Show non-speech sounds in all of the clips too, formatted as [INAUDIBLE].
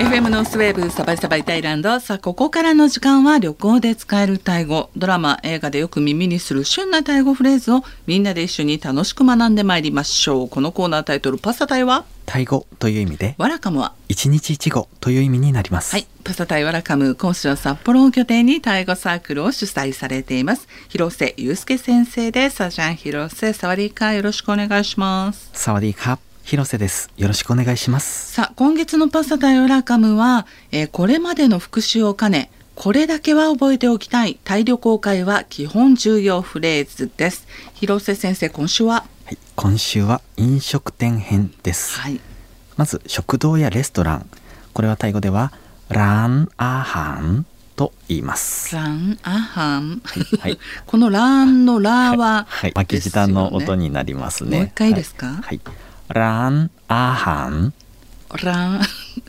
FM ノースウェーブサバイサバイタイランドさあここからの時間は旅行で使えるタイ語。ドラマ映画でよく耳にする旬なタイ語フレーズをみんなで一緒に楽しく学んでまいりましょう。このコーナータイトルパサタイは？タイ語という意味でワラカムは？一日一語という意味になります。はい、パサタイワラカム講師は札幌を拠点にタイ語サークルを主催されています。広瀬祐介先生です。サジャン広瀬。サワディーカーよろしくお願いします。サワディーカ広瀬です。よろしくお願いします。さあ今月のパサタイワラカムは、えーこれまでの復習を兼ねこれだけは覚えておきたいタイ旅行会は基本重要フレーズです広瀬先生今週は？はい、今週は飲食店編です。はいまず食堂やレストラン。これはタイ語ではランアハンと言います。ランアハン、はい [LAUGHS] このランのラは、はい、巻き舌の音になりますね。もう一回いいですか？はい、はいランアハン。ラン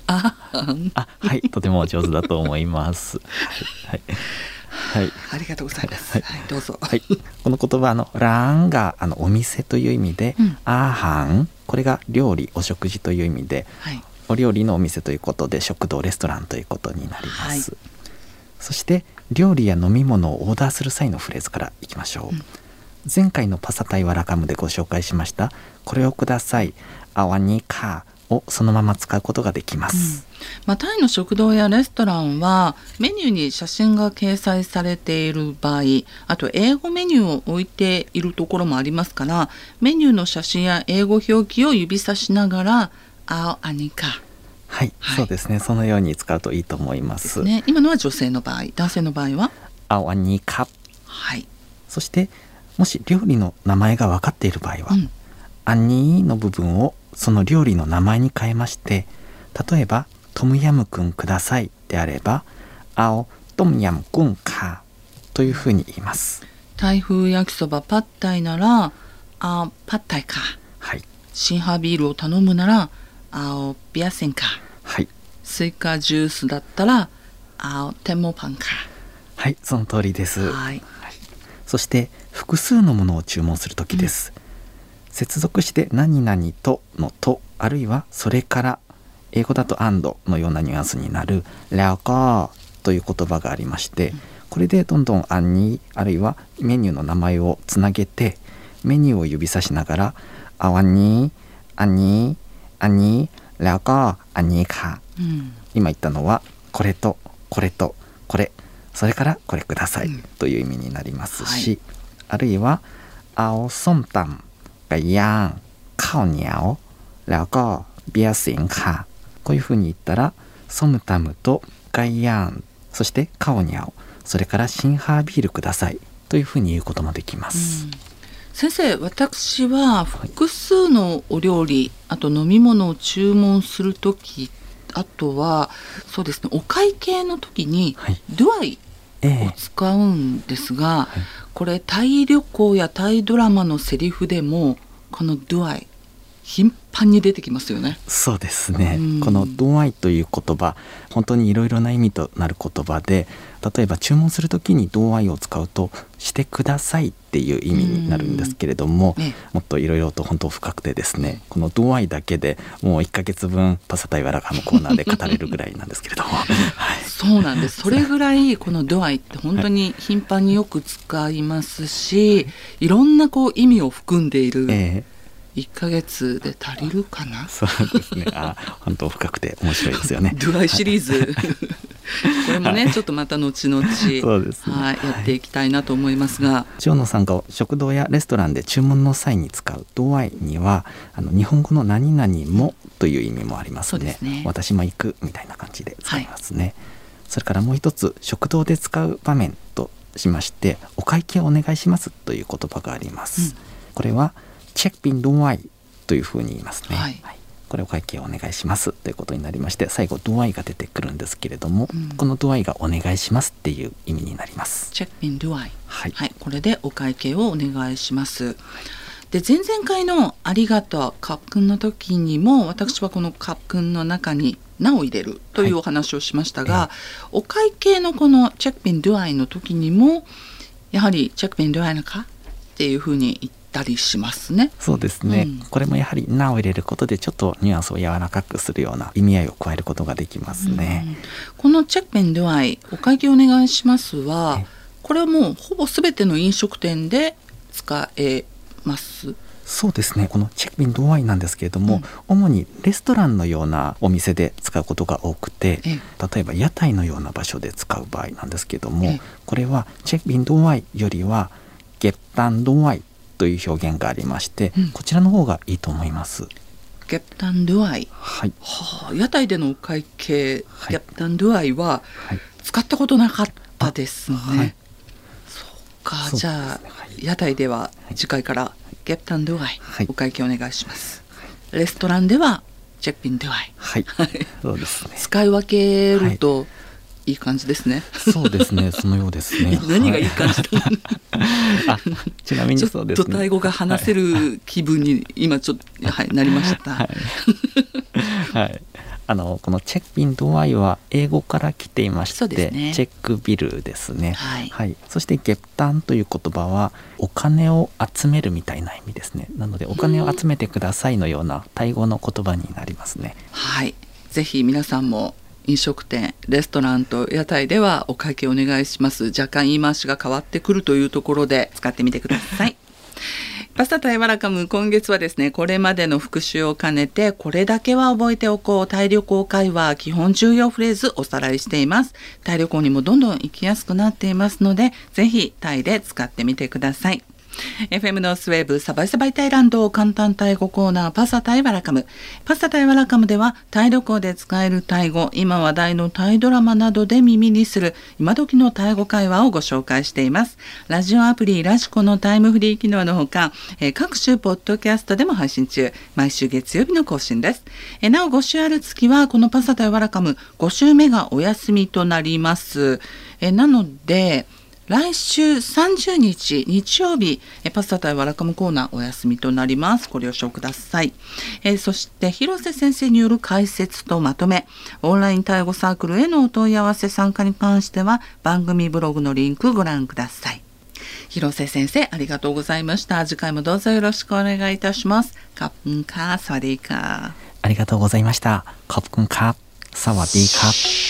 アハンあ、はい、とても上手だと思います。はい、はい、はい。ありがとうございます。はいはい、どうぞ。はい、この言葉あのランがあのお店という意味で、うんアーハンこれが料理お食事という意味ではい。お料理のお店ということで食堂レストランということになります、そして料理や飲み物をオーダーする際のフレーズからいきましょう、うん前回のパサタイワラカムでご紹介しました。これをください。アワニカをそのまま使うことができます、まあ、タイの食堂やレストランはメニューに写真が掲載されている場合あと英語メニューを置いているところもありますからメニューの写真や英語表記を指さしながら「あアニカはい、はい。そうですね。そのように使うといいと思いま」す。ね。今のは女性の場合男性の場合は？アワニカはい、そしてもし料理の名前が分かっている場合は、うんアニーの部分をその料理の名前に変えまして例えば「トムヤムくんください」であれば「青トムヤムくんか」というふうに言います。台風焼きそばパッタイなら「あパッタイか」はい、シンハービールを頼むなら「あビアセンか」はい、スイカジュースだったら青テンモパンか。はい、その通りです。はい。そして複数のものを注文する時です、うん、接続して「何々と」の「と」あるいは「それから」英語だと「and」のようなニュアンスになる「ラカー」という言葉がありまして、うん、これでどんどん「あんに」あるいはメニューの名前をつなげてメニューを指さしながら「あわに」「あに」「あに」「ラコー」「あにか」カー、今言ったのはこれとこれとこれ。それからこれください。という意味になりますし、うんはい。あるいはเอาส้มตำไก่ย่างข้าวเหนียวแล้วก็เบียร์สิงค่ะこういうふうに言ったらソムタムとガイヤンそしてカオニャオそれからシンハービールくださいというふうに言うこともできます、先生私は複数のお料理あと飲み物を注文する時あとはそうですねお会計の時にはい「ドゥアイ」ええを使うんですが、 これタイ旅行やタイドラマのセリフでもこの「ドゥアイ」頻繁に出てきますよね。そうですね、うん。この「ドアイ」という言葉本当にいろいろな意味となる言葉で例えば注文する時に「ドアイ」を使うと「してください」っていう意味になるんですけれども、ええもっといろいろと本当深くてですねこの「ドアイ」だけでもう1ヶ月分パサタイワラカのコーナーで語れるぐらいなんですけれども、[LAUGHS] はい、そうなんです。それぐらいこのドアイって本当に頻繁によく使いますし、いろんなこう意味を含んでいるええ1ヶ月で足りるかな？[LAUGHS] そうですね。あ本当深くて面白いですよね。[LAUGHS] ドアイシリーズ、[LAUGHS] これもね、ちょっとまた後々、そうですね。はい、やっていきたいなと思いますが、長野さんが食堂やレストランで注文の際に使う「ドアイ」にはあの日本語の「何々も」という意味もありますね。ね。私も行くみたいな感じで使いますね、それからもう一つ食堂で使う場面としまして「お会計お願いします」という言葉があります、うん。これは「チェックビンドアイ」というふうに言いますね、はい。これお会計お願いしますということになりまして最後「ドアイ」が出てくるんですけれども、うん。この「ドアイ」が「お願いします」っていう意味になります。チェックインドアイ。はい。はい、これでお会計をお願いします。で前々回の「ありがとうカップン」の時にも私はこのカップンの中に「な」を入れるというお話をしましたが、お会計のこの「チェックビンドゥアイ」の時にもやはり「チェックビンドゥアイのか?」っっていうふうに言ったりしますね。そうですね、うん。これもやはり「な」を入れることでちょっとニュアンスを柔らかくするような意味合いを加えることができますね。うん。このチェックペンドゥアイお会計お願いしますはえこれはもうほぼ全ての飲食店で使えます。そうですね。このチェックビンドワインなんですけれども、主にレストランのようなお店で使うことが多くてえ例えば屋台のような場所で使う場合なんですけれども、ええ。これはチェックビンドワイよりはゲッタンドワイという表現がありまして、うん。こちらの方がいいと思います。ゲッタンドゥアイはい、はあ、屋台でのお会計、はい。ゲッタンドゥアイははい。使ったことなかったですね。はい。そうか、ね。じゃあ、はい。屋台では次回からゲッタンドゥアイ、はい。お会計お願いします。レストランではチェックピンドゥアイ。はい、そうですね。使い分けるといい感じですね。そうですね、[LAUGHS] そのようですね。何がいい感じだ、あ、ちなみにちょっそうですね。とタイ語が話せる気分に今ちょっと、はい、なりました。はい。はい。あのこのチェックビンドワイは英語から来ていまして、ねチェックビルですね。はいそしてゲッタンという言葉はお金を集めるみたいな意味ですね。なのでお金を集めてくださいのようなタイ語の言葉になりますね。はい、ぜひ皆さんも飲食店レストランと屋台ではお会計お願いします。若干言い回しが変わってくるというところで使ってみてください。[LAUGHS] パスタタイワラカム今月はですねこれまでの復習を兼ねてこれだけは覚えておこう。タイ旅行会話基本重要フレーズおさらいしています。タイ旅行にもどんどん行きやすくなっていますのでぜひタイで使ってみてください。FM ノースウェーブサバイサバイタイランド簡単タイ語コーナーパサタイワラカム。パサタイワラカムではタイ旅行で使えるタイ語今話題のタイドラマなどで耳にする今時のタイ語会話をご紹介しています。ラジオアプリラジコのタイムフリー機能のほか、え各種ポッドキャストでも配信中。毎週月曜日の更新です。えなお5週ある月はこのパサタイワラカム5週目がお休みとなります。えなので来週30日日曜日、パスタ対ワラカムコーナーお休みとなります。ご了承ください。えー、そして広瀬先生による解説とまとめ、オンライン対語サークルへのお問い合わせ参加に関しては番組ブログのリンクご覧ください。広瀬先生、ありがとうございました。次回もどうぞよろしくお願いいたします。カップンカー、サワディーカー。ありがとうございました。カップンカー、サワディーカー。